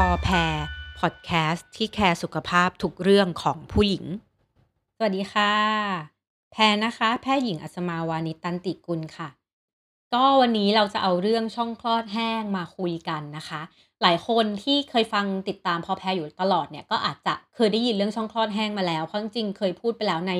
หมอแพรพอดแคสต์ที่แคร์สุขภาพทุกเรื่องของผู้หญิง สวัสดีค่ะ แพรนะคะ แพทย์หญิงอัศมาวานิตันติกุลค่ะ ก็วันนี้เราจะเอาเรื่องช่องคลอดแห้งมาคุยกันนะคะ หลายคนที่เคยฟังติดตามหมอแพรอยู่ตลอดเนี่ยก็อาจจะเคยได้ยินเรื่องช่องคลอดแห้งมาแล้วเพราะจริงเคยพูดไปแล้วใน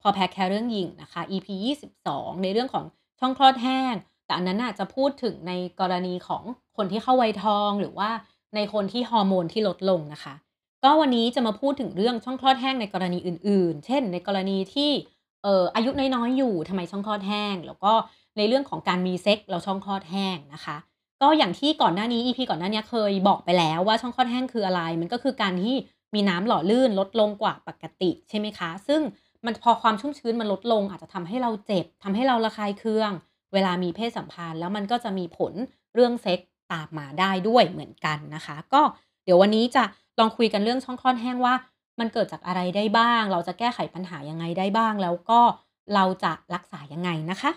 หมอแพรแคร์เรื่องหญิงนะคะ EP 22 ในเรื่องของช่องคลอดแห้งแต่อันนั้นน่ะจะพูดถึงในกรณีของคนที่เข้าวัยทองหรือว่า ในคนที่ฮอร์โมนที่ลดลงนะคะ ก็วันนี้จะมาพูดถึงเรื่องช่องคลอดแห้งในกรณีอื่น ๆ เช่น ในกรณีที่เอ่ออายุน้อยๆอยู่ทำไมช่องคลอดแห้ง แล้วก็ในเรื่องของการมีเซ็กแล้วช่องคลอดแห้งนะคะ ก็อย่างที่ก่อนหน้านี้ EP ก่อนหน้านี้เคยบอกไปแล้วว่าช่องคลอดแห้งคืออะไร มันก็คือการที่มีน้ำหล่อลื่นลดลงกว่าปกติใช่ไหมคะ ซึ่งมันพอความชุ่มชื้นมันลดลงอาจจะทำให้เราเจ็บทำให้เราระคายเคือง เวลามีเพศสัมพันธ์ แล้วมันก็จะมีผลเรื่องเซ็ก ตามมาได้ด้วยเหมือนกันนะคะ ก็เดี๋ยววันนี้จะลองคุยกันเรื่องช่องคลอดแห้งว่า มันเกิดจากอะไรได้บ้าง เราจะแก้ไขปัญหายังไงได้บ้าง แล้วก็เราจะรักษายังไงนะคะ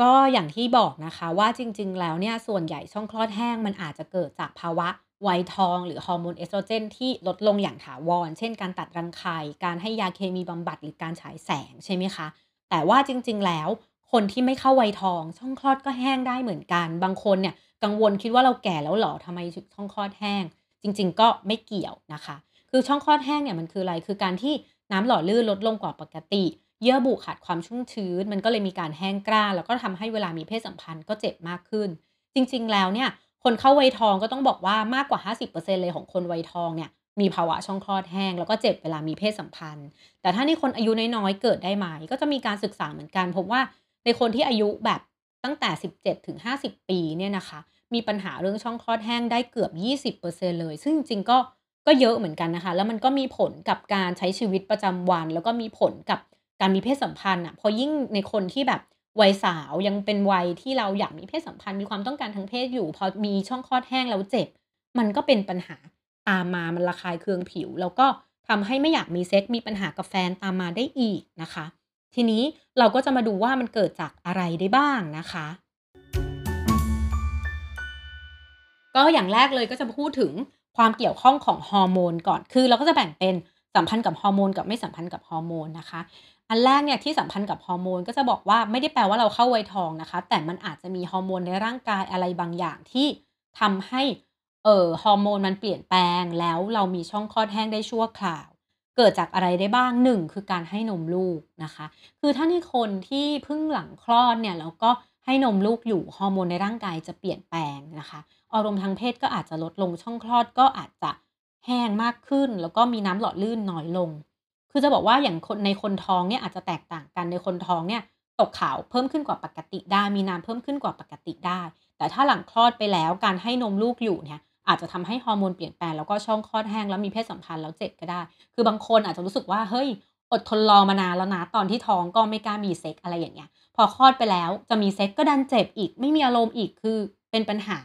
ก็อย่างที่บอกนะคะว่าจริง ๆ แล้วเนี่ยส่วนใหญ่ช่องคลอดแห้งมันอาจจะเกิดจากภาวะวัยทองหรือฮอร์โมนเอสโตรเจนที่ลดลงอย่างถาวร เช่นการตัดรังไข่ การให้ยาเคมีบำบัดหรือการฉายแสงใช่ไหมคะ แต่ว่าจริง ๆ แล้ว คนที่ไม่เข้าวัยทอง ช่องคลอดก็แห้งได้เหมือนกัน บางคนเนี่ยกังวลคิดว่าเราแก่แล้วหรอทำไมช่องคลอดแห้ง จริง ๆ ก็ไม่เกี่ยวนะคะ คือช่องคลอดแห้งเนี่ยมันคืออะไรคือการที่น้ำหล่อลื่นลดลงกว่าปกติ เยื่อบุขาดความชุ่มชื้น มันก็เลยมีการแห้งกร้านแล้วก็ทำให้เวลามีเพศสัมพันธ์ก็เจ็บมากขึ้น จริง ๆ แล้วเนี่ยคนเข้าวัยทองก็ต้องบอกว่ามากกว่า 50%เลยของคนวัยทองเนี่ยมีภาวะช่องคลอดแห้ง แล้วก็เจ็บเวลามีเพศสัมพันธ์ แต่ถ้าในคนอายุน้อยๆเกิดได้ไหมก็จะมีการศึกษาเหมือนกันพบว่า ในคนที่อายุแบบตั้งแต่ 17 ถึง 50 ปีเนี่ยนะคะ มีปัญหาเรื่องช่องคลอดแห้งได้เกือบ 20%เลย ซึ่งจริงๆก็ก็เยอะเหมือนกันนะคะ แล้วมันก็มีผลกับการใช้ชีวิตประจำวัน แล้วก็มีผลกับการมีเพศสัมพันธ์อะพอยิ่งในคนที่แบบวัยสาวยังเป็นวัยที่เราอยากมีเพศสัมพันธ์มีความต้องการทางเพศอยู่ พอมีช่องคลอดแห้งแล้วเจ็บ มันก็เป็นปัญหาตามมามันระคายเคืองผิว แล้วก็ทำให้ไม่อยากมีเซ็กมีปัญหากับแฟนตามมาได้อีกนะคะ ทีนี้เราก็จะมาดูว่ามันเกิดจากอะไรได้บ้างนะคะ ก็อย่างแรกเลยก็จะพูดถึงความเกี่ยวข้องของฮอร์โมนก่อน คือเราก็จะแบ่งเป็นสัมพันธ์กับฮอร์โมนกับไม่สัมพันธ์กับฮอร์โมนนะคะ อันแรกเนี่ยที่สัมพันธ์กับฮอร์โมนก็จะบอกว่าไม่ได้แปลว่าเราเข้าวัยทองนะคะ แต่มันอาจจะมีฮอร์โมนในร่างกายอะไรบางอย่างที่ทำให้เอ่อฮอร์โมนมันเปลี่ยนแปลงแล้วเรามีช่องคลอดแห้งได้ชั่วคราว เกิดจากอะไรได้บ้างหนึ่งคือการให้นมลูกนะคะ คือถ้าในคนที่เพิ่งหลังคลอดเนี่ยแล้วก็ให้นมลูกอยู่ฮอร์โมนในร่างกายจะเปลี่ยนแปลงนะคะอารมณ์ทางเพศก็อาจจะลดลงช่องคลอดก็อาจจะแห้งมากขึ้น แล้วก็มีน้ำหล่อลื่นน้อยลง คือจะบอกว่าอย่างคนในคนท้องเนี่ยอาจจะแตกต่างกันในคนท้องเนี่ยตกขาวเพิ่มขึ้นกว่าปกติได้มีน้ำเพิ่มขึ้นกว่าปกติได้ แต่ถ้าหลังคลอดไปแล้วการให้นมลูกอยู่เนี่ย อาจจะทำให้ฮอร์โมนเปลี่ยนแปลงแล้วก็ช่องคลอดแห้งแล้วมีเพศสัมพันธ์แล้วเจ็บก็ได้ คือบางคนอาจจะรู้สึกว่าเฮ้ยอดทนรอมานานแล้วนะตอนที่ท้องก็ไม่กล้ามีเซ็กอะไรอย่างเงี้ย พอคลอดไปแล้วจะมีเซ็กก็ดันเจ็บอีก ไม่มีอารมณ์อีกคือเป็นปัญหา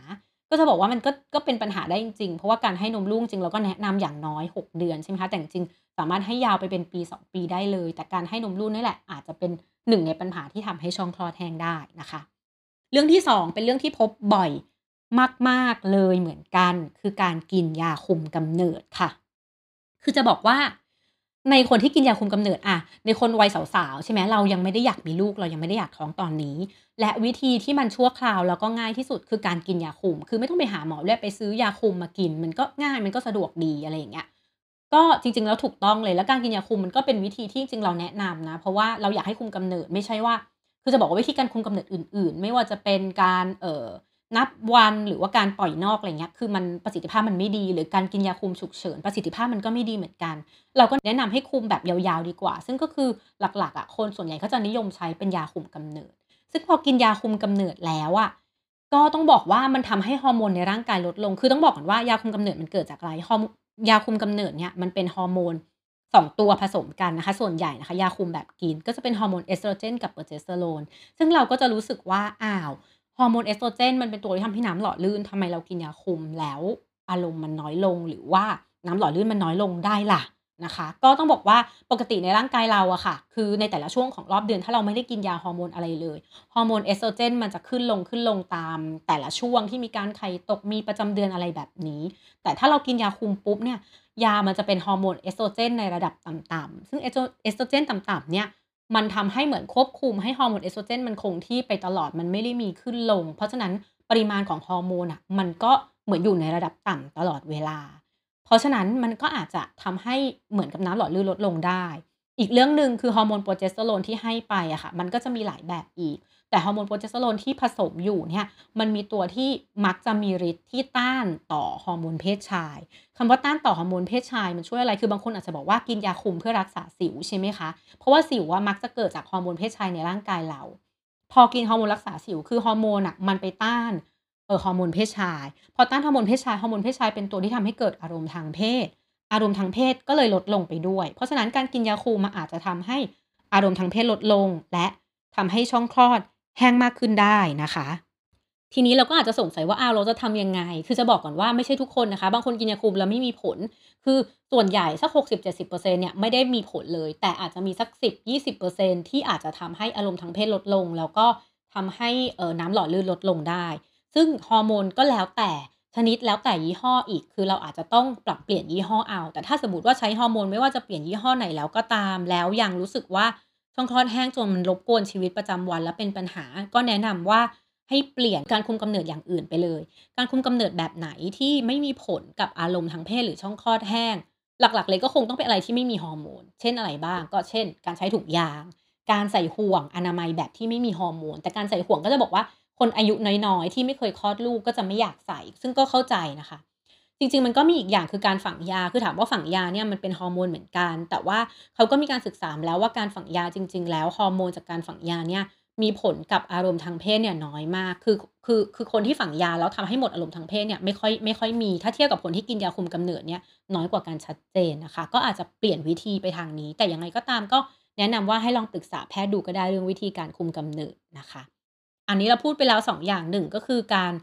ก็จะบอกว่ามันก็ก็เป็นปัญหาได้จริงๆเพราะว่าการให้นมลูกจริงเราก็แนะนำอย่างน้อย 6 เดือนใช่ไหมคะแต่จริงสามารถให้ยาวไปเป็นปี 2 ปีได้เลย แต่การให้นมลูกนี่แหละอาจจะเป็นหนึ่งในปัญหาที่ทำให้ช่องคลอดแห้งได้นะคะ เรื่องที่ 2 เป็นเรื่องที่พบบ่อย มาก ๆ เลยเหมือนกัน คือการกินยาคุมกำเนิดค่ะ คือจะบอกว่าในคนที่กินยาคุมกำเนิดอะในคนวัยสาวๆใช่ไหมเรายังไม่ได้อยากมีลูกเรายังไม่ได้อยากท้องตอนนี้ และวิธีที่มันชั่วคราวแล้วก็ง่ายที่สุดคือการกินยาคุม คือไม่ต้องไปหาหมอแล้วไปซื้อยาคุมมากิน มันก็ง่ายมันก็สะดวกดีอะไรอย่างเงี้ยก็จริง ๆ แล้วถูกต้องเลยแล้วการกินยาคุมมันก็เป็นวิธีที่จริงเราแนะนำนะ เพราะว่าเราอยากให้คุมกำเนิดไม่ใช่ว่า คือจะบอกว่าวิธีการคุมกำเนิดอื่น ๆ ไม่ว่าจะเป็นการเอ่อ นับวันหรือว่าการปล่อยนอกอะไรเงี้ยคือมันประสิทธิภาพมันไม่ดี หรือการกินยาคุมฉุกเฉินประสิทธิภาพมันก็ไม่ดีเหมือนกัน เราก็แนะนำให้คุมแบบยาวๆดีกว่า ซึ่งก็คือหลักๆอะคนส่วนใหญ่ก็จะนิยมใช้เป็นยาคุมกำเนิด ซึ่งพอกินยาคุมกำเนิดแล้วอะก็ต้องบอกว่ามันทำให้ฮอร์โมนในร่างกายลดลง คือต้องบอกก่อนว่ายาคุมกำเนิดมันเกิดจากอะไรฮอร์ยาคุมกำเนิดเนี่ยมันเป็นฮอร์โมนสองตัวผสมกันนะคะ ส่วนใหญ่นะคะ ยาคุมแบบกินก็จะเป็นฮอร์โมนเอสโตรเจนกับโปรเจสเตอโรนซึ่งเราก็จะรู้สึกว่าอ้าว ฮอร์โมนเอสโตรเจนมันเป็นตัวที่ทำให้น้ำหล่อลื่นทำไมเรากินยาคุมแล้วอารมณ์มันน้อยลงหรือว่าน้ำหล่อลื่นมันน้อยลงได้ล่ะนะคะ ก็ต้องบอกว่าปกติในร่างกายเราอะค่ะ คือในแต่ละช่วงของรอบเดือนถ้าเราไม่ได้กินยาฮอร์โมนอะไรเลยฮอร์โมนเอสโตรเจนมันจะขึ้นลงขึ้นลงตามแต่ละช่วงที่มีการไข่ตกมีประจำเดือนอะไรแบบนี้ แต่ถ้าเรากินยาคุมปุ๊บเนี่ยยามันจะเป็นฮอร์โมนเอสโตรเจนในระดับต่ำๆซึ่งเอสโตรเจนต่ำๆเนี่ย มันทำให้เหมือนควบคุมให้ฮอร์โมนเอสโตรเจนมันคงที่ไปตลอดมันไม่ได้มีขึ้นลง เพราะฉะนั้นปริมาณของฮอร์โมนอะมันก็เหมือนอยู่ในระดับต่ำตลอดเวลา เพราะฉะนั้นมันก็อาจจะทำให้เหมือนกับน้ำหล่อลื่นลดลงได้ อีกเรื่องหนึ่งคือฮอร์โมนโปรเจสเตอโรนที่ให้ไปอะค่ะมันก็จะมีหลายแบบอีก แต่ฮอร์โมนโปรเจสเตอโรนที่ผสมอยู่เนี่ยมันมีตัวที่มักจะมีฤทธิ์ที่ต้านต่อฮอร์โมนเพศชายคำว่าต้านต่อฮอร์โมนเพศชายมันช่วยอะไรคือบางคนอาจจะบอกว่ากินยาคุมเพื่อรักษาสิวใช่ไหมคะ เพราะว่าสิวว่ามักจะเกิดจากฮอร์โมนเพศชายในร่างกายเรา พอกินฮอร์โมนรักษาสิวคือฮอร์โมนอะมันไปต้านเออฮอร์โมนเพศชาย พอต้านฮอร์โมนเพศชายฮอร์โมนเพศชายเป็นตัวที่ทำให้เกิดอารมณ์ทางเพศ อารมณ์ทางเพศก็เลยลดลงไปด้วย เพราะฉะนั้นการกินยาคูมันอาจจะทำให้อารมณ์ทางเพศลดลง และทำให้ช่องคลอด แห้งมากขึ้นได้นะคะ ทีนี้เราก็อาจจะสงสัยว่าอ้าวเราจะทำยังไง คือจะบอกก่อนว่าไม่ใช่ทุกคนนะคะ บางคนกินยาคุมแล้วไม่มีผล คือส่วนใหญ่สัก 60-70%เนี่ยไม่ได้มีผลเลย แต่อาจจะมีสัก 10-20%ที่อาจจะทำให้อารมณ์ทางเพศลดลง แล้วก็ทำให้เออน้ำหล่อลื่นลดลงได้ ซึ่งฮอร์โมนก็แล้วแต่ชนิดแล้วแต่ยี่ห้ออีก คือเราอาจจะต้องปรับเปลี่ยนยี่ห้อเอา แต่ถ้าสมมติว่าใช้ฮอร์โมนไม่ว่าจะเปลี่ยนยี่ห้อไหนแล้วก็ตาม แล้วยังรู้สึกว่า ช่องคลอดแห้งจนมันรบกวนชีวิตประจำวัน และเป็นปัญหา ก็แนะนำว่าให้เปลี่ยนการคุมกำเนิดอย่างอื่นไปเลย การคุมกำเนิดแบบไหนที่ไม่มีผลกับอารมณ์ทางเพศหรือช่องคลอดแห้ง หลักๆ เลยก็คงต้องเป็นอะไรที่ไม่มีฮอร์โมน เช่นอะไรบ้าง ก็เช่น การใช้ถุงยาง การใส่ห่วงอนามัยแบบที่ไม่มีฮอร์โมน แต่การใส่ห่วงก็จะบอกว่าคนอายุน้อยๆ ที่ไม่เคยคลอดลูกก็จะไม่อยากใส่ ซึ่งก็เข้าใจนะคะ จริง ๆ มันก็มีอีกอย่างคือการฝังยา คือถามว่าฝังยาเนี่ยมันเป็นฮอร์โมนเหมือนกัน แต่ว่าเขาก็มีการศึกษาแล้วว่าการฝังยาจริง ๆ แล้วฮอร์โมนจากการฝังยาเนี่ยมีผลกับอารมณ์ทางเพศเนี่ยน้อยมาก คือ คือ คือคนที่ฝังยาแล้วทำให้หมดอารมณ์ทางเพศเนี่ยไม่ค่อย ไม่ค่อยมี ถ้าเทียบกับคนที่กินยาคุมกำเนิดเนี่ยน้อยกว่าการชัดเจนนะคะ ก็อาจจะเปลี่ยนวิธีไปทางนี้ แต่ยังไงก็ตามก็แนะนำว่าให้ลองปรึกษาแพทย์ดูก็ได้เรื่องวิธีการคุมกำเนิดนะคะ อันนี้เราพูดไปแล้ว2อย่างหนึ่งก็คือการ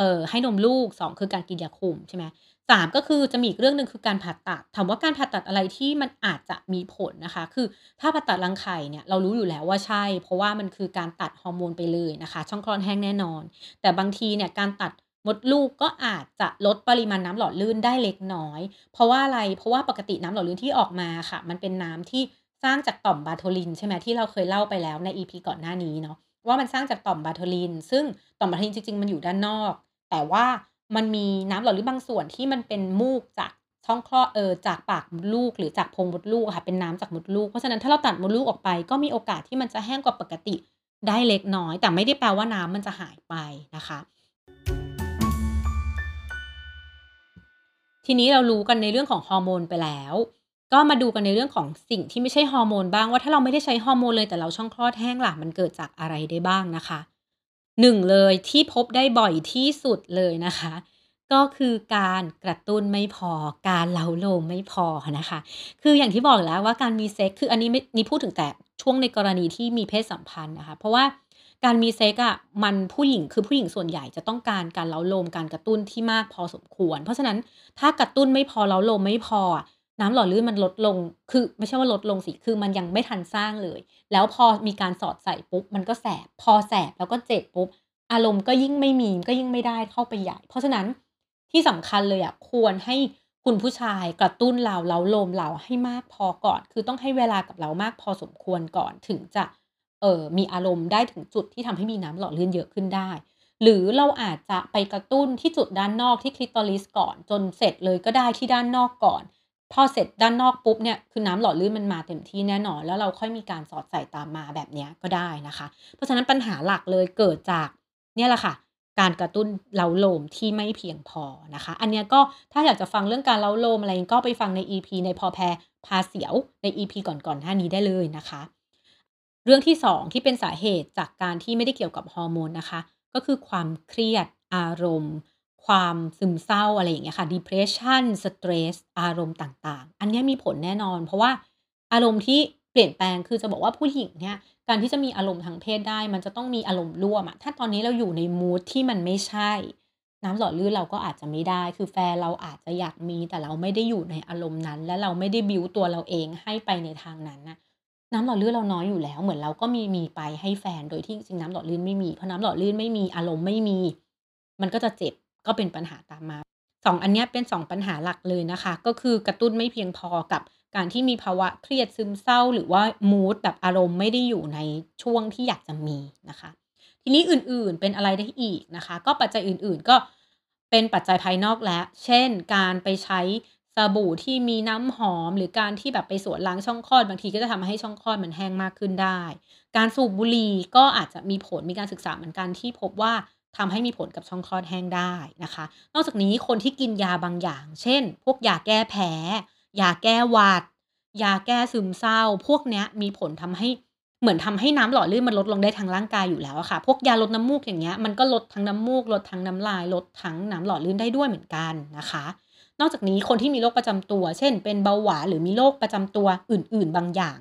เอ่อให้นมลูก 2 คือการกินยาคุมใช่ไหมสามก็คือจะมีอีกเรื่องหนึ่งคือการผ่าตัดถามว่าการผ่าตัดอะไรที่มันอาจจะมีผลนะคะ คือถ้าผ่าตัดรังไข่เนี่ยเรารู้อยู่แล้วว่าใช่ เพราะว่ามันคือการตัดฮอร์โมนไปเลยนะคะ ช่องคลอดแห้งแน่นอน แต่บางทีเนี่ยการตัดมดลูกก็อาจจะลดปริมาณน้ำหล่อลื่นได้เล็กน้อย เพราะว่าอะไรเพราะว่าปกติน้ำหล่อลื่นที่ออกมาค่ะ มันเป็นน้ำที่สร้างจากต่อมบาโทลินใช่ไหมที่เราเคยเล่าไปแล้วใน EP ก่อนหน้านี้เนาะว่ามันสร้างจากต่อมบาโทลิน ซึ่งต่อมบาโทลินจริงๆมันอยู่ด้านนอก แต่ว่ามันมีน้ำหล่อลื่นบางส่วนที่มันเป็นมูกจากช่องคลอดเออจากปากมดลูกหรือจากโพรงมดลูกค่ะเป็นน้ำจากมดลูก เพราะฉะนั้นถ้าเราตัดมดลูกออกไป ก็มีโอกาสที่มันจะแห้งกว่าปกติได้เล็กน้อย แต่ไม่ได้แปลว่าน้ำมันจะหายไปนะคะ ทีนี้เรารู้กันในเรื่องของฮอร์โมนไปแล้ว ก็มาดูกันในเรื่องของสิ่งที่ไม่ใช่ฮอร์โมนบ้างว่าถ้าเราไม่ได้ใช้ฮอร์โมนเลยแต่เราช่องคลอดแห้งล่ะมันเกิดจากอะไรได้บ้างนะคะ หนึ่งเลยที่พบได้บ่อยที่สุดเลยนะคะ ก็คือการกระตุ้นไม่พอ การเล้าโลมไม่พอนะคะ คืออย่างที่บอกแล้วว่าการมีเซ็กคืออันนี้ไม่นี่พูดถึงแต่ช่วงในกรณีที่มีเพศสัมพันธ์นะคะ เพราะว่าการมีเซ็กอะมันผู้หญิงคือผู้หญิงส่วนใหญ่จะต้องการการเล้าโลมการกระตุ้นที่มากพอสมควร เพราะฉะนั้นถ้ากระตุ้นไม่พอเล้าโลมไม่พออะ น้ำหล่อลื่นมันลดลง คือไม่ใช่ว่าลดลงสิ คือมันยังไม่ทันสร้างเลย แล้วพอมีการสอดใส่ปุ๊บ มันก็แสบ พอแสบแล้วก็เจ็บปุ๊บ อารมณ์ก็ยิ่งไม่มี ก็ยิ่งไม่ได้เข้าไปใหญ่ เพราะฉะนั้นที่สำคัญเลยอะ ควรให้คุณผู้ชายกระตุ้นเราเล้าลมเราให้มากพอก่อน คือต้องให้เวลากับเรามากพอสมควรก่อน ถึงจะเอ่อมีอารมณ์ได้ถึงจุดที่ทำให้มีน้ำหล่อลื่นเยอะขึ้นได้ หรือเราอาจจะไปกระตุ้นที่จุดด้านนอกที่คลิตอริสก่อน จนเสร็จเลยก็ได้ที่ด้านนอกก่อน พอเสร็จด้านนอกปุ๊บเนี่ยคือน้ำหล่อลื่นมันมาเต็มที่แน่นอน แล้วเราค่อยมีการสอดใส่ตามมาแบบนี้ก็ได้นะคะ เพราะฉะนั้นปัญหาหลักเลยเกิดจากเนี่ยแหละค่ะ การกระตุ้นเล้าโลมที่ไม่เพียงพอนะคะ อันเนี้ยก็ถ้าอยากจะฟังเรื่องการเล้าโลมอะไรก็ไปฟังใน EP ในพอแพรพาเสียวใน EP ก่อนๆหน้านี้ได้เลยนะคะ เรื่องที่ 2 ที่เป็นสาเหตุจากการที่ไม่ได้เกี่ยวกับฮอร์โมนนะคะ ก็คือความเครียดอารมณ์ ความซึมเศร้าอะไรอย่างเงี้ยค่ะ depression stress อารมณ์ต่างๆ อันนี้มีผลแน่นอน เพราะว่าอารมณ์ที่เปลี่ยนแปลงคือจะบอกว่าผู้หญิงเนี่ยการที่จะมีอารมณ์ทางเพศได้ มันจะต้องมีอารมณ์ร่วมอะถ้าตอนนี้เราอยู่ในมูดที่มันไม่ใช่ น้ำหล่อลื่นเราก็อาจจะไม่ได้ คือแฟนเราอาจจะอยากมีแต่เราไม่ได้อยู่ในอารมณ์นั้น และเราไม่ได้บิลตัวเราเองให้ไปในทางนั้นน่ะน้ำหล่อลื่นเราน้อยอยู่แล้ว เหมือนเราก็มีมีไปให้แฟนโดยที่จริงน้ำหล่อลื่นไม่มีเพราะน้ำหล่อลื่นไม่มีอารมณ์ไม่มี มันก็จะเจ็บ ก็เป็นปัญหาตามมา2อันเนี้ยเป็น2ปัญหาหลักเลยนะคะ ก็คือกระตุ้นไม่เพียงพอกับการที่มีภาวะเครียดซึมเศร้า หรือว่ามูดแบบอารมณ์ไม่ได้อยู่ในช่วงที่อยากจะมีนะคะ ทีนี้อื่นๆเป็นอะไรได้อีกนะคะ ก็ปัจจัยอื่นๆก็เป็นปัจจัยภายนอกแล้ว เช่น การไปใช้สบู่ที่มีน้ำหอม หรือการที่แบบไปสวนล้างช่องคลอดบางทีก็จะทำให้ช่องคลอดมันแห้งมากขึ้นได้ การสูบบุหรี่ก็อาจจะมีผลมีการศึกษาเหมือนกันที่พบว่า ทำให้มีผลกับช่องคลอดแห้งได้นะคะ นอกจากนี้คนที่กินยาบางอย่าง เช่น พวกยาแก้แพ้ยาแก้หวัดยาแก้ซึมเศร้า พวกเนี้ยมีผลทำให้เหมือนทำให้น้ำหล่อลื่นมันลดลงได้ทั้งร่างกายอยู่แล้วอะค่ะ พวกยาลดน้ำมูกอย่างเงี้ยมันก็ลดทั้งน้ำมูกลดทั้งน้ำลาย ลดทั้งน้ำหล่อลื่นได้ด้วยเหมือนกันนะคะ นอกจากนี้คนที่มีโรคประจำตัว เช่น เป็นเบาหวานหรือมีโรคประจำตัวอื่น ๆ บางอย่าง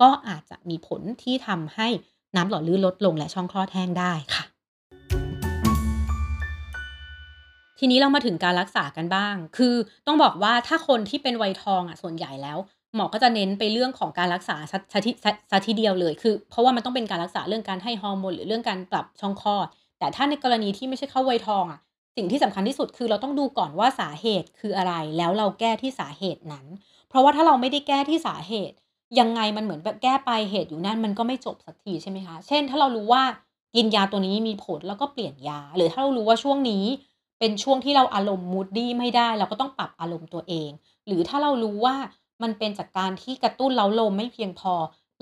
ก็อาจจะมีผลที่ทำให้น้ำหล่อลื่นลดลงและช่องคลอดแห้งได้ค่ะ ทีนี้เรามาถึงการรักษากันบ้าง คือต้องบอกว่าถ้าคนที่เป็นวัยทองอะส่วนใหญ่แล้ว หมอก็จะเน้นไปเรื่องของการรักษาเสียเสียทีเสียเสียทีเดียวเลย คือ เพราะว่ามันต้องเป็นการรักษาเรื่องการให้ฮอร์โมนหรือเรื่องการปรับช่องคลอด แต่ถ้าในกรณีที่ไม่ใช่เข้าวัยทองอะ สิ่งที่สำคัญที่สุดคือเราต้องดูก่อนว่าสาเหตุคืออะไร แล้วเราแก้ที่สาเหตุนั้น เพราะว่าถ้าเราไม่ได้แก้ที่สาเหตุ ยังไงมันเหมือนแบบแก้ไปเหตุอยู่นั่นมันก็ไม่จบสักทีใช่ไหมคะ เช่น ถ้าเรารู้ว่ากินยาตัวนี้มีผลเราก็เปลี่ยนยา หรือถ้าเรารู้ว่าช่วงนี้ เป็นช่วงที่เราอารมณ์ moody ไม่ได้ เราก็ต้องปรับอารมณ์ตัวเอง หรือถ้าเรารู้ว่ามันเป็นจากการที่กระตุ้นเราลมไม่เพียงพอ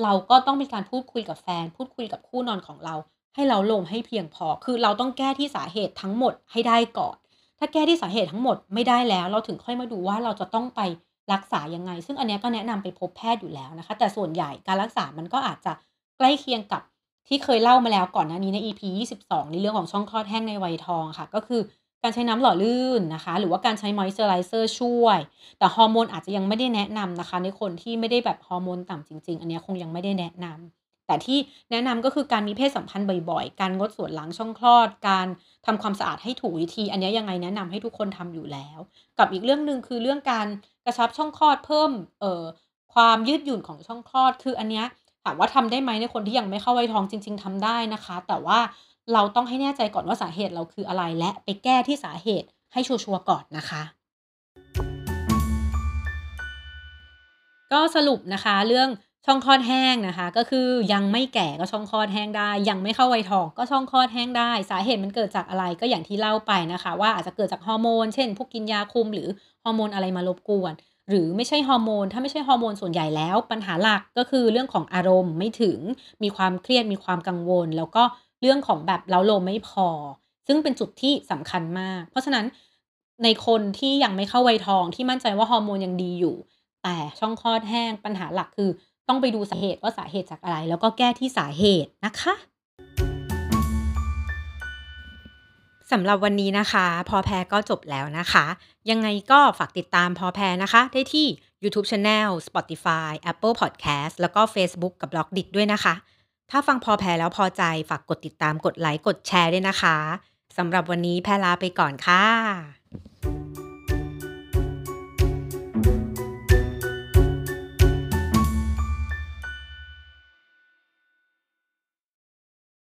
เราก็ต้องมีการพูดคุยกับแฟน พูดคุยกับคู่นอนของเรา ให้เราลมให้เพียงพอ คือเราต้องแก้ที่สาเหตุทั้งหมดให้ได้ก่อน ถ้าแก้ที่สาเหตุทั้งหมดไม่ได้แล้ว เราถึงค่อยมาดูว่าเราจะต้องไปรักษายังไง ซึ่งอันนี้ก็แนะนำไปพบแพทย์อยู่แล้วนะคะ แต่ส่วนใหญ่การรักษามันก็อาจจะใกล้เคียงกับที่เคยเล่ามาแล้วก่อนหน้านี้ใน EP 22 ในเรื่องของช่องคลอดแห้งในวัยทองค่ะ ก็คือ การใช้น้ำหล่อลื่นนะคะ หรือว่าการใช้ moisturizer ช่วย แต่ฮอร์โมนอาจจะยังไม่ได้แนะนำนะคะ ในคนที่ไม่ได้แบบฮอร์โมนต่ำจริง ๆ อันนี้คงยังไม่ได้แนะนำแต่ที่แนะนำก็คือการมีเพศสัมพันธ์บ่อยๆ การงดส่วนหล้างช่องคลอด การทำความสะอาดให้ถูกวิธี อันนี้ยังไงแนะนำให้ทุกคนทำอยู่แล้ว กับอีกเรื่องหนึ่งคือเรื่องการกระชับช่องคลอดเพิ่มเอ่อความยืดหยุ่นของช่องคลอด คืออันนี้ถามว่าทำได้ไหมในคนที่ยังไม่เข้าวัยทองจริง ๆทำได้นะคะ แต่ว่า เราต้องให้แน่ใจก่อนว่าสาเหตุเราคืออะไรและไปแก้ที่สาเหตุให้ชัวร์ก่อนนะคะ ก็สรุปนะคะเรื่องช่องคลอดแห้งนะคะ ก็คือยังไม่แก่ก็ช่องคลอดแห้งได้ ยังไม่เข้าวัยทองก็ช่องคลอดแห้งได้ สาเหตุมันเกิดจากอะไรก็อย่างที่เล่าไปนะคะ ว่าอาจจะเกิดจากฮอร์โมนเช่น พวกกินยาคุมหรือฮอร์โมนอะไรมารบกวน หรือไม่ใช่ฮอร์โมนถ้าไม่ใช่ฮอร์โมนส่วนใหญ่แล้ว ปัญหาหลักก็คือเรื่องของอารมณ์ไม่ถึงมีความเครียดมีความกังวล แล้วก็ เรื่องของแบบเร้าลมไม่พอ ซึ่งเป็นจุดที่สำคัญมาก เพราะฉะนั้นในคนที่ยังไม่เข้าวัยทองที่มั่นใจว่าฮอร์โมนยังดีอยู่ แต่ช่องคลอดแห้งปัญหาหลักคือ ต้องไปดูสาเหตุว่าสาเหตุจากอะไร แล้วก็แก้ที่สาเหตุนะคะสำหรับวันนี้นะคะ พอแพรก็จบแล้วนะคะ ยังไงก็ฝากติดตามพอแพรนะคะ ได้ที่ YouTube Channel Spotify Apple Podcast แล้วก็เฟซบุ๊กกับ Blockdit ด้วยนะคะ ถ้าฟังพอแพรแล้วพอใจฝากกดติดตามกดไลค์กดแชร์ด้วยนะคะสำหรับวันนี้แพรลาไปก่อนค่ะ